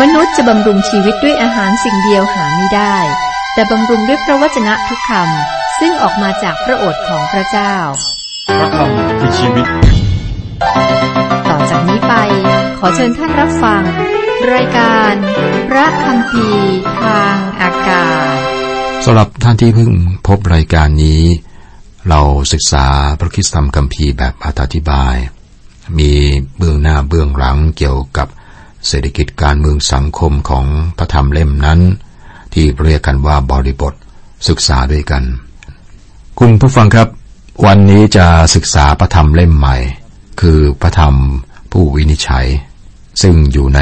มนุษย์จะบำรุงชีวิตด้วยอาหารสิ่งเดียวหาไม่ได้ แต่บำรุงด้วยพระวจนะทุกคำซึ่งออกมาจากพระโอษฐ์ของพระเจ้า พระคำคือชีวิต ต่อจากนี้ไป ขอเชิญท่านรับฟัง รายการ พระคำพีร์ทางอากาศสำหรับท่านที่เพิ่งพบรายการนี้ เราศึกษาพระคริสตธรรมคัมภีร์แบบอธิบาย มีเบื้องหน้าเบื้องหลังเกี่ยวกับ เศรษฐกิจการเมืองสังคมของพระธรรมเล่มนั้น ที่เรียกกันว่าบริบทศึกษาด้วยกัน คุณผู้ฟังครับ วันนี้จะศึกษาพระธรรมเล่มใหม่ คือพระธรรมผู้วินิจฉัย ซึ่งอยู่ใน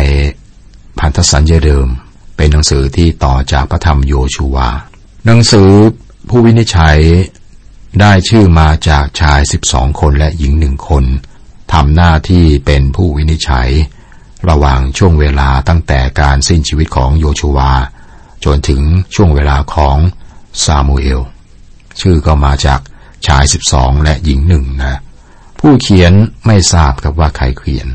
พันธสัญญาเดิม เป็นหนังสือที่ต่อจากพระธรรมโยชูวา หนังสือผู้วินิจฉัยได้ชื่อมาจากชาย12คนและหญิงหนึ่งคนทำหน้าที่เป็นผู้วินิจฉัย ระหว่างช่วงเวลาตั้งแต่การสิ้นชีวิตของโยชูวา จนถึงช่วงเวลาของซามูเอล ชื่อก็มาจากชาย 12 และหญิงหนึ่งนะ ผู้เขียนไม่ทราบกับว่าใครเขียน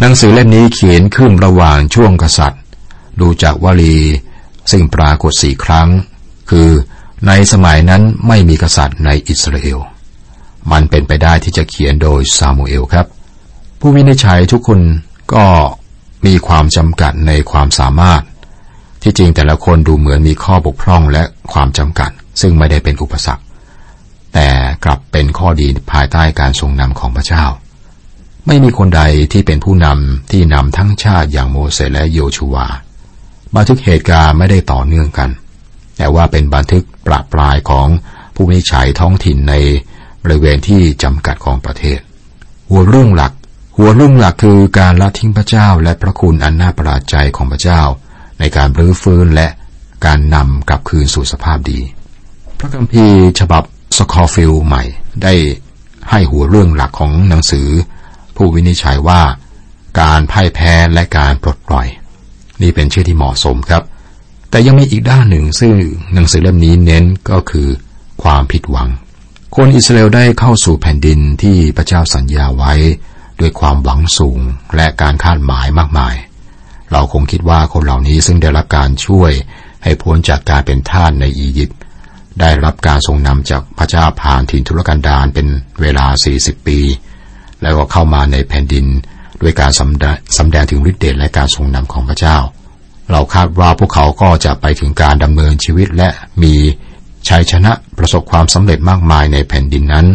หนังสือเล่มนี้เขียนขึ้นระหว่างช่วงกษัตริย์ ดูจากวลีซึ่งปรากฏสี่ครั้ง คือในสมัยนั้นไม่มีกษัตริย์ในอิสราเอล มันเป็นไปได้ที่จะเขียนโดยซามูเอลครับ ผู้วินิจฉัยทุกคน ก็มีความจำกัดในความสามารถ ที่จริงแต่ละคนดูเหมือนมีข้อบกพร่องและความจำกัด ซึ่งไม่ได้เป็นอุปสรรค แต่กลับเป็นข้อดีภายใต้การทรงนำของพระเจ้า ไม่มีคนใดที่เป็นผู้นำที่นำทั้งชาติอย่างโมเสสและโยชูวา บันทึกเหตุการณ์ไม่ได้ต่อเนื่องกัน แต่ว่าเป็นบันทึกประปรายของผู้วินิจฉัยท้องถิ่นในบริเวณที่จำกัดของประเทศหัวเรื่องหลัก หัวเรื่องหลักคือการละทิ้งพระเจ้าและพระคุณอันน่าประหลาดใจของพระเจ้า ในการรื้อฟื้นและการนำกลับคืนสู่สภาพดี พระคัมภีร์ฉบับสโกฟิลด์ใหม่ ได้ให้หัวเรื่องหลักของหนังสือ ผู้วินิจฉัยว่า การพ่ายแพ้และการปลดปล่อย นี่เป็นชื่อที่เหมาะสมครับ แต่ยังมีอีกด้านหนึ่งซึ่งหนังสือเล่มนี้เน้นก็คือความผิดหวัง คนอิสราเอลได้เข้าสู่แผ่นดินที่พระเจ้าสัญญาไว้ ด้วยความหวังสูงและการคาดหมายมากมาย เราคงคิดว่าคนเหล่านี้ซึ่งได้รับการช่วยให้พ้นจากการเป็นทาสในอียิปต์ได้รับการทรงนำจากพระเจ้าผ่านถิ่นทุรกันดารเป็นเวลา 40 ปี แล้วก็เข้ามาในแผ่นดินด้วยการสำแดสำแดงถึงฤทธิ์เดชและการทรงนำของพระเจ้า เราคาดว่าพวกเขาก็จะไปถึงการดำเนินชีวิตและมีชัยชนะประสบความสำเร็จมากมายในแผ่นดินนั้น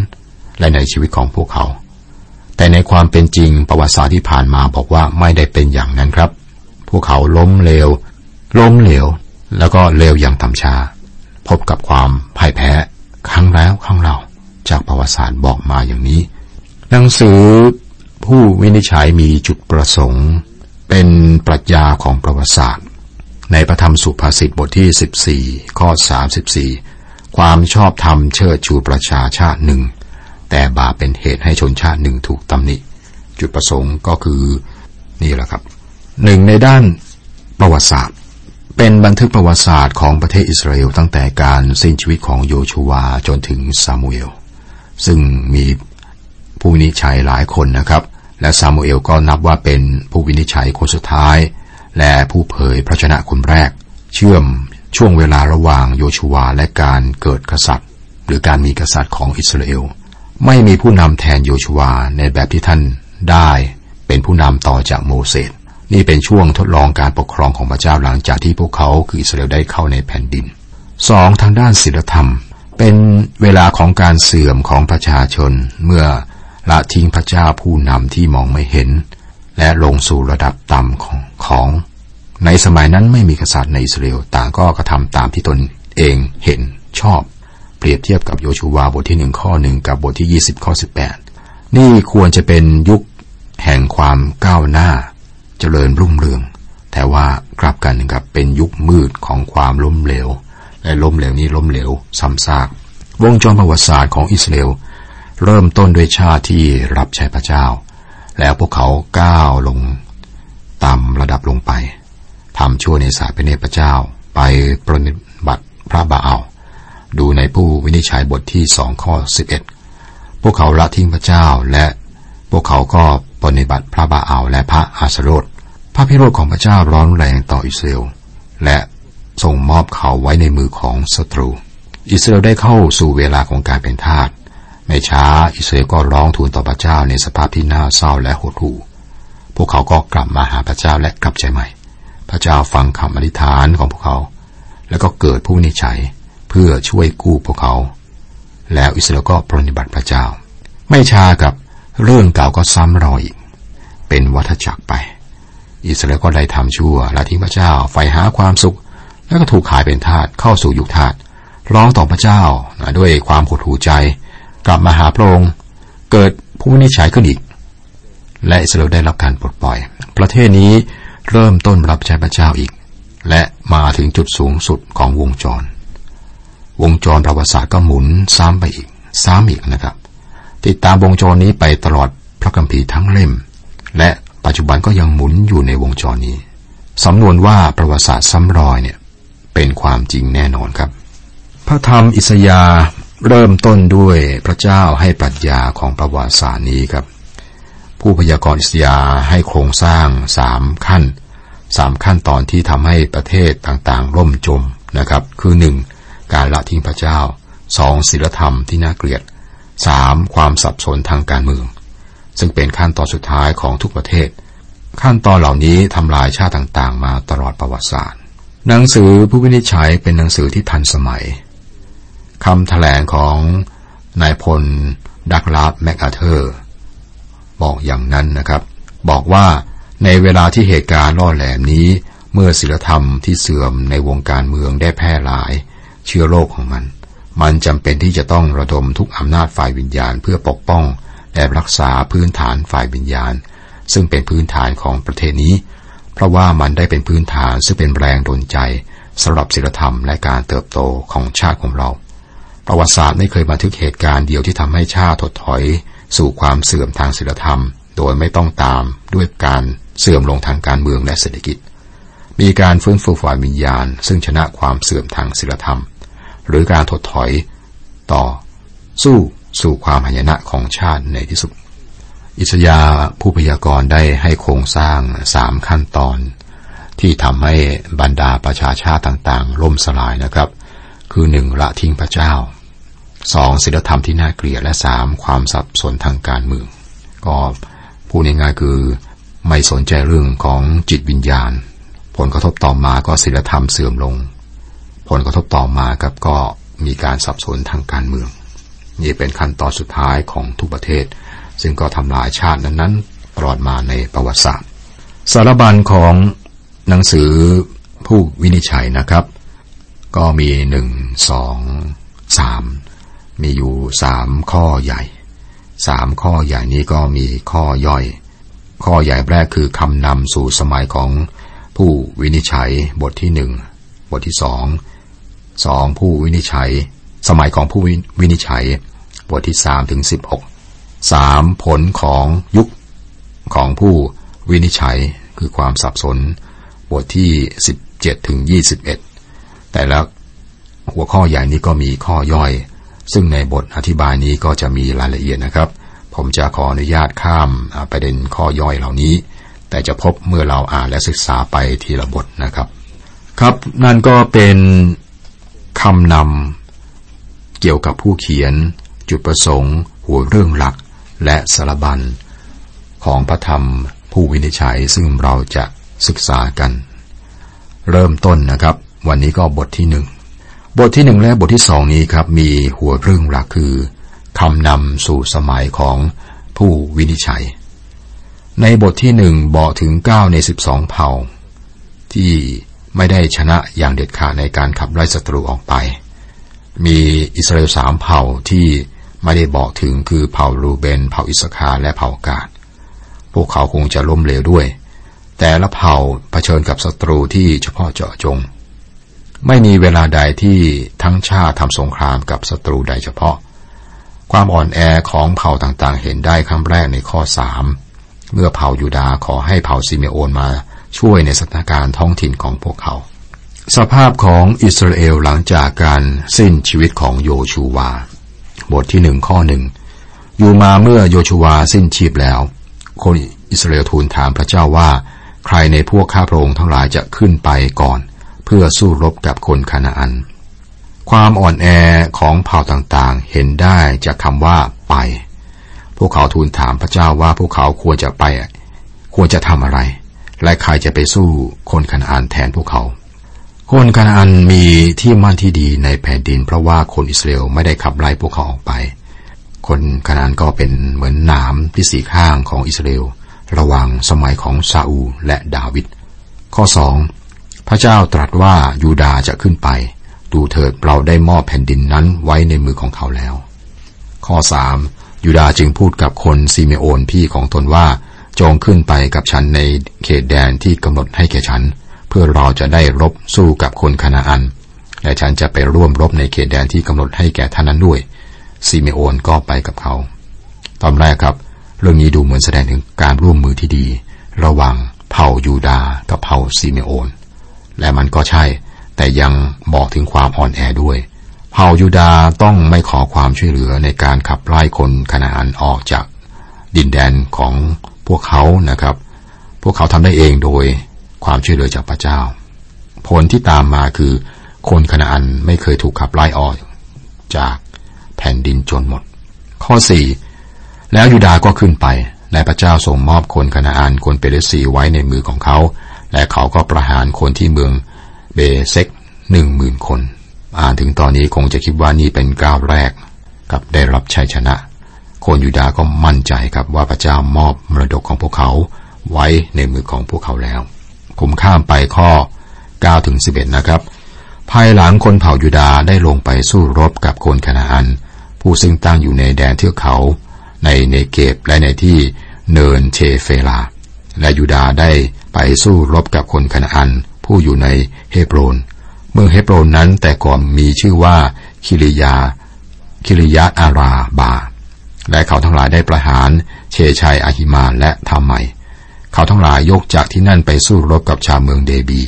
และในชีวิตของพวกเขา แต่ในความเป็นจริงประวัติศาสตร์ที่ผ่านมาบอกว่าไม่ได้เป็นอย่างนั้นครับ พวกเขาล้มเหลว ล้มเหลว แล้วก็เลวอย่างทำชา พบกับความพ่ายแพ้ ครั้งแล้วครั้งเล่าจากประวัติศาสตร์บอกมาอย่างนี้ หนังสือผู้วินิจฉัยมีจุดประสงค์ เป็นปรัชญาของประวัติศาสตร์ ในพระธรรมสุภาษิตบทที่ 14 ข้อ 34 ความชอบธรรมเชิดชูประชาชาติหนึ่ง แต่บาปเป็นเหตุให้ชนชาติหนึ่งถูกตำหนิ จุดประสงค์ก็คือนี่แหละครับหนึ่งในด้านประวัติศาสตร์ เป็นบันทึกประวัติศาสตร์ของประเทศอิสราเอลตั้งแต่การสิ้นชีวิตของโยชูวาจนถึงซามูเอลซึ่งมีผู้วินิจฉัยหลายคนนะครับ และซามูเอลก็นับว่าเป็นผู้วินิจฉัยคนสุดท้าย และผู้เผยพระชนะคนแรก เชื่อมช่วงเวลาระหว่างโยชูวาและการเกิดกษัตริย์ หรือการมีกษัตริย์ของอิสราเอล ไม่มีผู้นำแทนโยชูวาในแบบที่ท่านได้เป็นผู้นำต่อจากโมเสสนี่เป็นช่วงทดลองการปกครองของพระเจ้าหลังจากที่พวกเขาคืออิสราเอลได้เข้าในแผ่นดินสองทางด้านศีลธรรม เป็นเวลาของการเสื่อมของประชาชน เมื่อละทิ้งพระเจ้าผู้นำที่มองไม่เห็น และลงสู่ระดับต่ำของของ ในสมัยนั้นไม่มีกษัตริย์ในอิสราเอลต่างก็กระทำตามที่ตนเองเห็นชอบ ปรียบเทียบกับโยชูวาบทที่หนึ่งข้อหนึ่งกับบทที่ยี่สิบข้อสิบแปดนี่ควรจะเป็นยุคแห่งความก้าวหน้า เจริญรุ่งเรือง แต่ว่ากลับกันกับเป็นยุคมืดของความล้มเหลว และล้มเหลวนี้ล้มเหลวซ้ำซาก วงจรประวัติศาสตร์ของอิสราเอลเริ่มต้นด้วยชาติที่รับใช้พระเจ้า แล้วพวกเขาก้าวลงต่ำระดับลงไปทำชั่วในสายพระเนตรพระเจ้า ไปปรนิบัติพระบาอัล ดูในผู้วินิจฉัยบทที่สองข้อสิบเอ็ดพวกเขาละทิ้งพระเจ้าและพวกเขาก็ปฏิบัติพระบาอัลและพระอาสโรธพระพิโรธของพระเจ้าร้อนแรงต่ออิสราเอลและส่งมอบเขาไว้ในมือของศัตรู อิสราเอลได้เข้าสู่เวลาของการเป็นทาสไม่ช้าอิสราเอลก็ร้องทูลต่อพระเจ้าในสภาพที่น่าเศร้าและหดหู่ พวกเขาก็กลับมาหาพระเจ้าและกลับใจใหม่ พระเจ้าฟังคำอธิษฐานของพวกเขา แล้วก็เกิดผู้นิจฉัย เพื่อช่วยกู้พวกเขา แล้วอิสราเอลก็ปรนิบัติพระเจ้า ไม่ช้ากับเรื่องเก่าก็ซ้ำรอยอีก เป็นวัฏจักรไป อิสราเอลก็ได้ทำชั่วและทิ้งพระเจ้าใฝ่หาความสุข แล้วก็ถูกขายเป็นทาสเข้าสู่ยุคทาสร้องต่อพระเจ้าด้วยความหดหูใจ กลับมาหาพระองค์เกิดผู้นิจัยขึ้นอีก และอิสราเอลได้รับการปลดปล่อย ประเทศนี้เริ่มต้นรับใช้พระเจ้าอีก และมาถึงจุดสูงสุดของวงจร วงจรประวัติศาสตร์ก็หมุนซ้ำไปอีก ซ้ำอีกนะครับ ติดตามวงจรนี้ไปตลอดพระคัมภีร์ทั้งเล่ม และปัจจุบันก็ยังหมุนอยู่ในวงจรนี้สำนวนว่าประวัติศาสตร์ซ้ำรอยเนี่ยเป็นความจริงแน่นอนครับ พระธรรมอิสยาเริ่มต้นด้วยพระเจ้าให้ปรัชญาของประวัติศาสตร์นี้ครับ ผู้พยากรณ์อิสยาให้โครงสร้างสามขั้นสามขั้นตอนที่ทำให้ประเทศต่างๆร่มจมนะครับ คือหนึ่ง การละทิ้งพระเจ้าสองศีลธรรมที่น่าเกลียดสามความสับสนทางการเมือง ซึ่งเป็นขั้นตอนสุดท้ายของทุกประเทศ ขั้นตอนเหล่านี้ทำลายชาติต่างๆ มาตลอดประวัติศาสตร์ หนังสือผู้วินิจฉัยเป็นหนังสือที่ทันสมัยคำถแถลงของนายพลดักลาบแมคอาเธอร์ บอกอย่างนั้นนะครับ บอกว่าในเวลาที่เหตุการณ์ล่อแหลมนี้ เมื่อศีลธรรมที่เสื่อมในวงการเมืองได้แพร่หลาย เชื้อโรคของมัน มันจำเป็นที่จะต้องระดมทุกอำนาจฝ่ายวิญญาณเพื่อปกป้องและรักษาพื้นฐานฝ่ายวิญญาณ ซึ่งเป็นพื้นฐานของประเทศนี้ เพราะว่ามันได้เป็นพื้นฐานซึ่งเป็นแรงดลใจสำหรับศีลธรรมและการเติบโตของชาติของเรา ประวัติศาสตร์ไม่เคยบันทึกเหตุการณ์เดียวที่ทำให้ชาติถดถอย สู่ความเสื่อมทางศีลธรรม โดยไม่ต้องตามด้วยการเสื่อมลงทางการเมืองและเศรษฐกิจ มีการฟื้นฟูฝ่ายวิญญาณ ซึ่งชนะความเสื่อมทางศีลธรรม หรือการถดถอยต่อสู้สู่ความหายนะของชาติในที่สุด อิสยาผู้พยากรณ์ได้ให้โครงสร้างสามขั้นตอน ที่ทำให้บรรดาประชาชาติต่างๆ ล่มสลายนะครับ คือหนึ่งละทิ้งพระเจ้าสองศีลธรรมที่น่าเกลียดและสามความสับสนทางการเมือง ก็พูดง่ายๆคือไม่สนใจเรื่องของจิตวิญญาณ ผลกระทบต่อมาก็ศีลธรรมเสื่อมลง ลกระทบต่อมากับก็มีการสับสนทางการเมือง นี่เป็นขั้นตอนสุดท้ายของทุกประเทศ ซึ่งก็ทำลายชาตินั้นๆตลอดมาในประวัติศาสตร์ สารบัญของหนังสือผู้วินิจฉัยนะครับ ก็มีหนึ่งสองสามมีอยู่สามข้อใหญ่สามข้อใหญ่นี้ก็มีข้อย่อย ข้อใหญ่แรกคือคำนำสู่สมัยของผู้วินิจฉัยบทที่หนึ่งบทที่สอง สองผู้วินิจฉัย สมัยของผู้วินิจฉัย บทที่สามถึงสิบหกสามผลของยุคของผู้วินิจฉัยคือความสับสน บทที่สิบเจ็ดถึงยี่สิบเอ็ดแต่ล้วหัวข้อใหญ่นี้ก็มีข้อย่อย ซึ่งในบทอธิบายนี้ก็จะมีรายละเอียดนะครับ ผมจะขออนุญาตข้ามประเด็นข้อย่อยเหล่านี้ แต่จะพบเมื่อเราอ่านและศึกษาไปทีละบทนะครับ ครับนั่นก็เป็น คำนำเกี่ยวกับผู้เขียน จุดประสงค์ หัวเรื่องหลัก และสารบัญ ของพระธรรมผู้วินิจฉัยซึ่งเราจะศึกษากัน เริ่มต้นนะครับ วันนี้ก็บทที่หนึ่งบทที่หนึ่งและบทที่สองนี้ครับมีหัวเรื่องหลักคือคำนำสู่สมัยของผู้วินิจฉัย ในบทที่หนึ่งบอกถึงเก้าในสิบสองเผ่า ที่ ไม่ได้ชนะอย่างเด็ดขาดในการขับไล่ศัตรูออกไป มีอิสราเอลสามเผ่าที่ไม่ได้บอกถึงคือเผ่ารูเบน เผ่าอิสคาและเผ่ากาดพวกเขาคงจะล้มเหลวด้วย แต่ละเผ่าเผชิญกับศัตรูที่เฉพาะเจาะจง ไม่มีเวลาใดที่ทั้งชาติทำสงครามกับศัตรูใดเฉพาะ ความอ่อนแอของเผ่าต่างๆ เห็นได้ครั้งแรกในข้อสามเมื่อเผ่ายูดาขอให้เผ่าซิเมโอนมา ช่วยในสถานการณ์ท้องถิ่นของพวกเขา สภาพของอิสราเอลหลังจากการสิ้นชีวิตของโยชูวา บทที่หนึ่งข้อหนึ่งอยู่มาเมื่อโยชูวาสิ้นชีพแล้ว คนอิสราเอลทูลถามพระเจ้าว่า ใครในพวกข้าพระองค์ทั้งหลายจะขึ้นไปก่อน เพื่อสู้รบกับคนคานาอัน ความอ่อนแอของเผ่าต่างๆ เห็นได้จากคำว่าไป พวกเขาทูลถามพระเจ้าว่าพวกเขาควรจะไป ควรจะทำอะไร และใครจะไปสู้คนคานาอันแทนพวกเขา คนคานาอันมีที่มั่นที่ดีในแผ่นดิน เพราะว่าคนอิสราเอลไม่ได้ขับไล่พวกเขาออกไป คนคานาอันก็เป็นเหมือนหนามที่สีข้างของอิสราเอลระหว่างสมัยของซาอูและดาวิด ข้อสองพระเจ้าตรัสว่ายูดาจะขึ้นไป ดูเถิดเราได้มอบแผ่นดินนั้นไว้ในมือของเขาแล้ว ข้อสามยูดาจึงพูดกับคนซีเมโอนพี่ของตนว่า จงขึ้นไปกับฉันในเขตแดนที่กำหนดให้แก่ฉัน เพื่อเราจะได้รบสู้กับคนคานาอัน และฉันจะไปร่วมรบในเขตแดนที่กำหนดให้แก่ท่านนั้นด้วยซีเมโอนก็ไปกับเขา ตอนแรกครับ เรื่องนี้ดูเหมือนแสดงถึงการร่วมมือที่ดี ระหว่างเผ่ายูดากับเผ่าซิเมโอน และมันก็ใช่ แต่ยังบอกถึงความอ่อนแอด้วย เผ่ายูดาต้องไม่ขอความช่วยเหลือในการขับไล่คนคณาอันออกจากดินแดนของ พวกเขานะครับ พวกเขาทำได้เองโดยความช่วยเหลือจากพระเจ้า ผลที่ตามมาคือคนคณาอันไม่เคยถูกขับไล่ออกจากแผ่นดินจนหมด ข้อสี่แล้วยูดาก็ขึ้นไป และพระเจ้าทรงมอบคนคณาอันคนเปรสีไว้ในมือของเขา และเขาก็ประหารคนที่เมืองเบเซกหนึ่งหมื่นคน อ่านถึงตอนนี้คงจะคิดว่านี่เป็นก้าวแรกกับได้รับชัยชนะ คนยูดาก็มั่นใจครับว่าพระเจ้ามอบมรดกของพวกเขาไว้ในมือของพวกเขาแล้ว ผมข้ามไปข้อ9ถึง11 นะครับ ภายหลังคนเผ่ายูดาได้ลงไปสู้รบกับคนคณาอัน ผู้ซึ่งตั้งอยู่ในแดนเทือกเขา ในเนเกบและในที่เนินเชเฟลา และยูดาได้ไปสู้รบกับคนคณาอัน ผู้อยู่ในเฮบรน เมืองเฮบรนนั้นแต่ก่อนมีชื่อว่าคิริยาคิริยาอาราบา และเขาทั้งหลายได้ประหารเชชัยอาหิมานและทำใหม่เขาทั้งหลายยกจากที่นั่นไปสู้รบกับชาวเมืองเดบี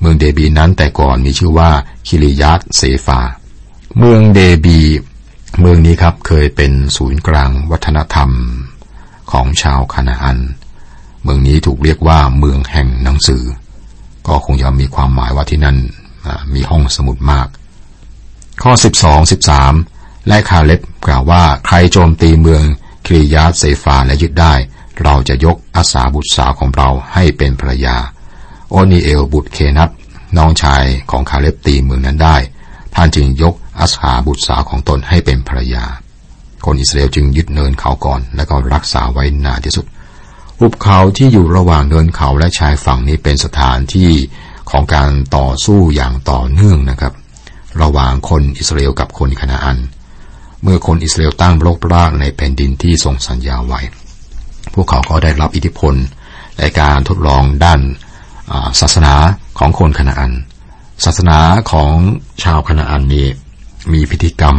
เมืองเดบีนั้นแต่ก่อนมีชื่อว่าคิริยัตเซฟา เมืองเดบี เมืองนี้ครับเคยเป็นศูนย์กลางวัฒนธรรมของชาวคานาอัน เมืองนี้ถูกเรียกว่าเมืองแห่งหนังสือ ก็คงจะมีความหมายว่าที่นั่นมีห้องสมุดมาก ข้อ 12 13 และคาเล็บกล่าวว่าใครโจมตีเมืองคริยาเซฟาและยึดได้ เราจะยกอาสาบุตรสาวของเราให้เป็นภรรยา โอนีเอลบุตรเคนัตน้องชายของคาเล็บตีเมืองนั้นได้ ท่านจึงยกอัสาบุตรสาวของตนให้เป็นภรรยา คนอิสราเอลจึงยึดเนินเขาก่อน และก็รักษาไว้นานที่สุดหุบเขาที่อยู่ระหว่างเนินเขาและชายฝั่งนี้เป็นสถานที่ของการต่อสู้อย่างต่อเนื่องนะครับ ระหว่างคนอิสราเอลกับคนคณาอัน เมื่อคนอิสราเอลตั้งโลกรากในแผ่นดินที่ทรงสัญญาไว้ พวกเขาก็ได้รับอิทธิพลในการทดลองด้านศาสนาของคนคณาอัน ศาสนาของชาวคณาอันนี้มีพิธีกรรม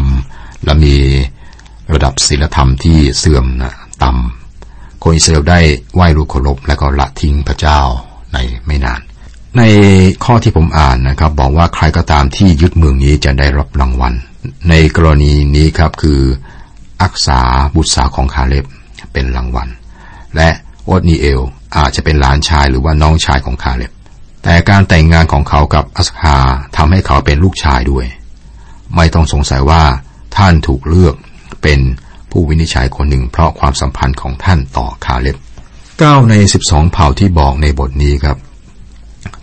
และมีระดับศีลธรรมที่เสื่อมนะต่ำคนอิสราเอลได้ไหว้รูปเคารพและก็ละทิ้งพระเจ้าในไม่นาน ในข้อที่ผมอ่านนะครับ บอกว่าใครก็ตามที่ยึดเมืองนี้จะได้รับรางวัล ในกรณีนี้ครับคือ อักษาบุตรสาวของคาเล็บเป็นรางวัล และโอดนีเอลอาจจะเป็นหลานชายหรือว่าน้องชายของคาเล็บแต่การแต่งงานของเขากับอัสคาทำให้เขาเป็นลูกชายด้วย ไม่ต้องสงสัยว่าท่านถูกเลือกเป็นผู้วินิจฉัยคนหนึ่งเพราะความสัมพันธ์ของท่านต่อคาเล็บเก้าในสิบสองเผ่าที่บอกในบทนี้ครับ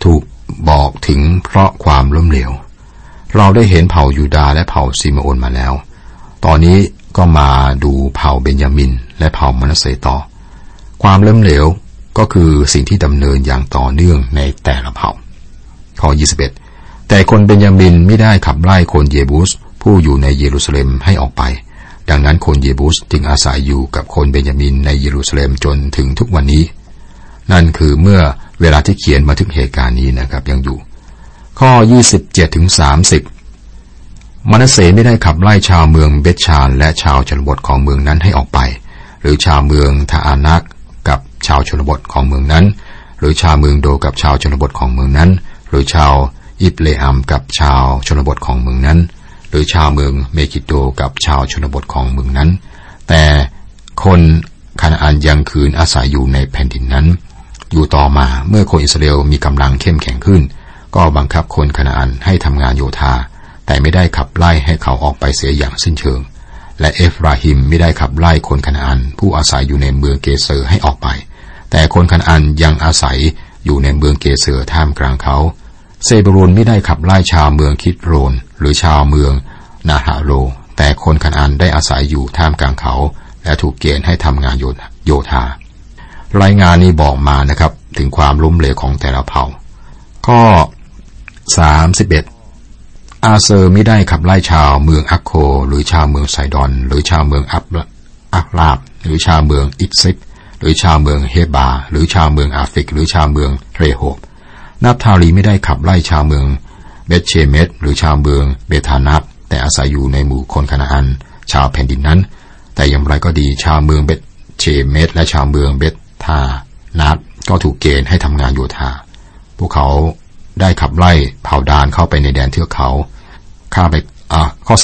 ถูกบอกถึงเพราะความล้มเหลว เราได้เห็นเผ่ายูดาและเผ่าซิมโอนมาแล้ว ตอนนี้ก็มาดูเผ่าเบนยามิน และเผ่ามนัสเซต่อ ความล้มเหลวก็คือสิ่งที่ดำเนินอย่างต่อเนื่องในแต่ละเผ่า ข้อ 21 แต่คนเบนยามินไม่ได้ขับไล่คนเยบูสผู้อยู่ในเยรูซาเล็มให้ออกไป ดังนั้นคนเยบูสจึงอาศัยอยู่กับคนเบนยามินในเยรูซาเล็มจนถึงทุกวันนี้ นั่นคือเมื่อเวลาที่เขียนมาถึงเหตุการณ์นี้นะครับยังอยู่ ข้อ 27ถึง30 มนัสเสไม่ได้ขับไล่ชาวเมืองเบชานและชาวชนบทของเมืองนั้นให้ออกไป หรือชาวเมืองทาอานักกับชาวชนบทของเมืองนั้น หรือชาวเมืองโดกับชาวชนบทของเมืองนั้น หรือชาวอิบเลอัมกับชาวชนบทของเมืองนั้น หรือชาวเมืองเมกิโดกับชาวชนบทของเมืองนั้น แต่คนคานาอันยังขืนอาศัยอยู่ในแผ่นดินนั้น อยู่ต่อมาเมื่อคนอิสราเอลมีกำลังเข้มแข็งขึ้น ก็บังคับคนคานาอันให้ทำงานโยธา แต่ไม่ได้ขับไล่ให้เขาออกไปเสียอย่างสิ้นเชิง และเอฟราฮิมไม่ได้ขับไล่คนคานาอันผู้อาศัยอยู่ในเมืองเกเซอร์ให้ออกไป แต่คนคานาอันยังอาศัยอยู่ในเมืองเกเซอร์ท่ามกลางเขา เศบูลุนไม่ได้ขับไล่ชาวเมืองคิทโรน หรือชาวเมืองนาหะโลล แต่คนคานาอันได้อาศัยอยู่ท่ามกลางเขา และถูกเกณฑ์ให้ทำงานโยธารายงานนี้บอกมานะครับ ถึงความล้มเหลวของแต่ละเผ่า ข้อ 31 อาเชอร์ไม่ได้ขับไล่ชาวเมืองอัคโค หรือชาวเมืองไซดอน หรือชาวเมืองอับอัลาบ หรือชาวเมืองอัคซีบหรือชาวเมืองเฮลบาห์ หรือชาวเมืองอาฟิก หรือชาวเมืองเรโฮบนับทาลีไม่ได้ขับไล่ชาวเมืองเบตเชเมตหรือชาวเมืองเบธานับแต่อาศัยอยู่ในหมู่คนคณาอัน ชาวแผ่นดินนั้น แต่อย่างไรก็ดีชาวเมืองเบตเชเมตและชาวเมืองเบตทานัดก็ถูกเกณฑ์ให้ทำงานโยธา พวกเขา ได้ขับไล่เผ่าดานเข้าไปในแดนเทือกเขาข้าไปอ่าข้อ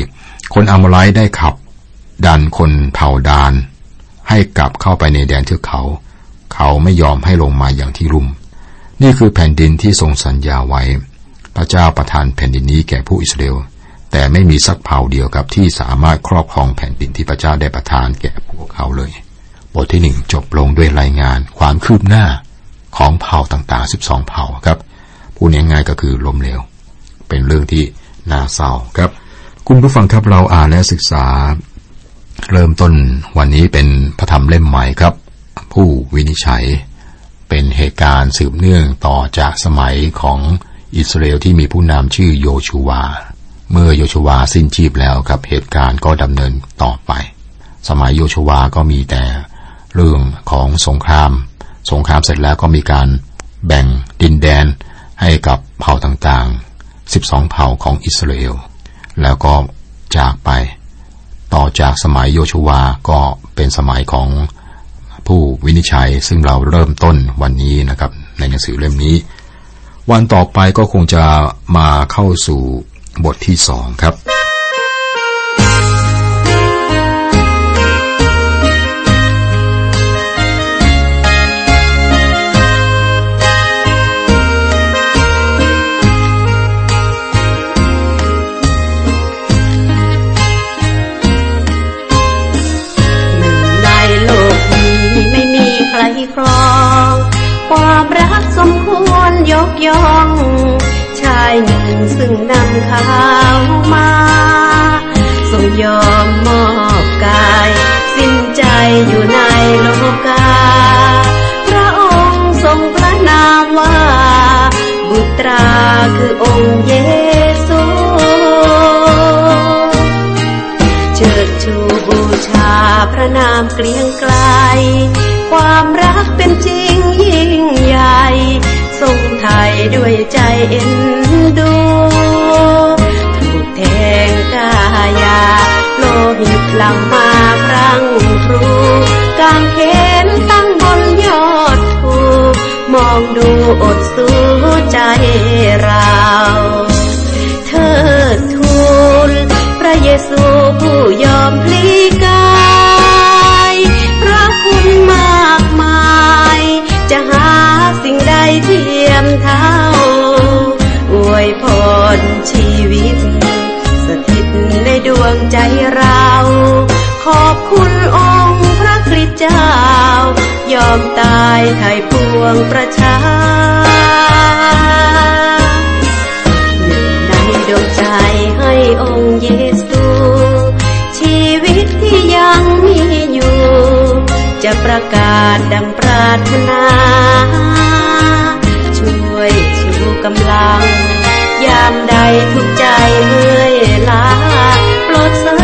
34 คนอัมไลได้ขับดันคนเผ่าดาน ให้กลับเข้าไปในแดนเทือกเขา เขาไม่ยอมให้ลงมาอย่างที่รุ่ม นี่คือแผ่นดินที่ทรงสัญญาไว้ พระเจ้าประทานแผ่นดินนี้แก่ผู้อิสราเอลแต่ไม่มีสักเผ่าเดียวกับที่สามารถครอบครองแผ่นดินที่พระเจ้าได้ประทานแก่พวกเขาเลย บทที่หนึ่งจบลงด้วยรายงานความคืบหน้าของเผ่าต่างๆ 12 เผ่าครับ พูดง่ายๆก็คือล้มเหลว เป็นเรื่องที่น่าเศร้าครับ คุณผู้ฟังครับเราอ่านและศึกษา เริ่มต้นวันนี้เป็นพระธรรมเล่มใหม่ครับ ผู้วินิจฉัยเป็นเหตุการณ์สืบเนื่องต่อจากสมัยของอิสราเอลที่มีผู้นำชื่อโยชูวา เมื่อโยชูวาสิ้นชีพแล้วครับเหตุการณ์ก็ดำเนินต่อไป สมัยโยชูวาก็มีแต่เรื่องของสงคราม สงครามเสร็จแล้วก็มีการแบ่งดินแดน ให้กับเผ่าต่างๆ 12 เผ่าของอิสราเอล แล้วก็จากไป ต่อจากสมัยโยชูวาก็เป็นสมัยของผู้วินิจฉัยซึ่งเราเริ่มต้นวันนี้นะครับ ในหนังสือเล่มนี้ วันต่อไปก็คงจะมาเข้าสู่บทที่สองครับ ซึ่งนำข่าวมาทรงยอมมอบกาย สิ้นใจอยู่ในโลกา พระองค์ทรงพระนามว่า บุตราคือองค์เยซูเชิดชูบูชาพระนามเกลียงไกล ความรักเป็นจริงยิ่งใหญ่ ด้วยใจเอ็นดูายไถ่ปวงประชาหนึ่งในดวงใจให้องค์เยซูชีวิตที่ยังมีอยู่ จะประกาศดังปรารถนา ช่วยชูกำลัง ยามใดทุกใจเมื่อยล้าปรดเส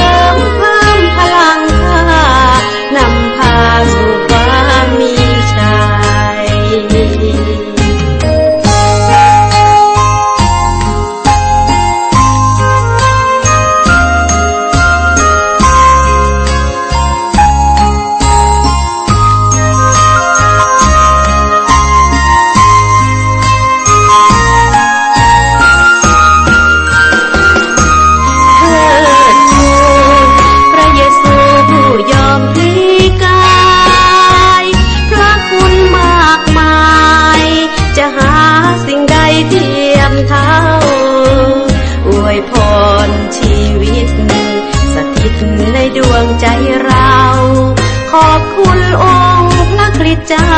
ริเจ้า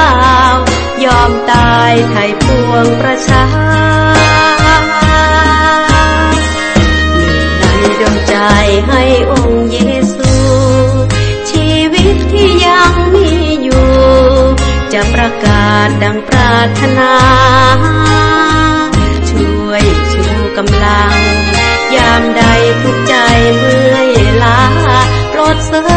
ยอมตายไถ่ปวงประชาในดวงใจให้องค์เยซู ชีวิตที่ยังมีอยู่ จะประกาศดังปรารถนา ช่วยชูกำลัง ยามใดทุกใจเมื่อยล้าโปรดเสริ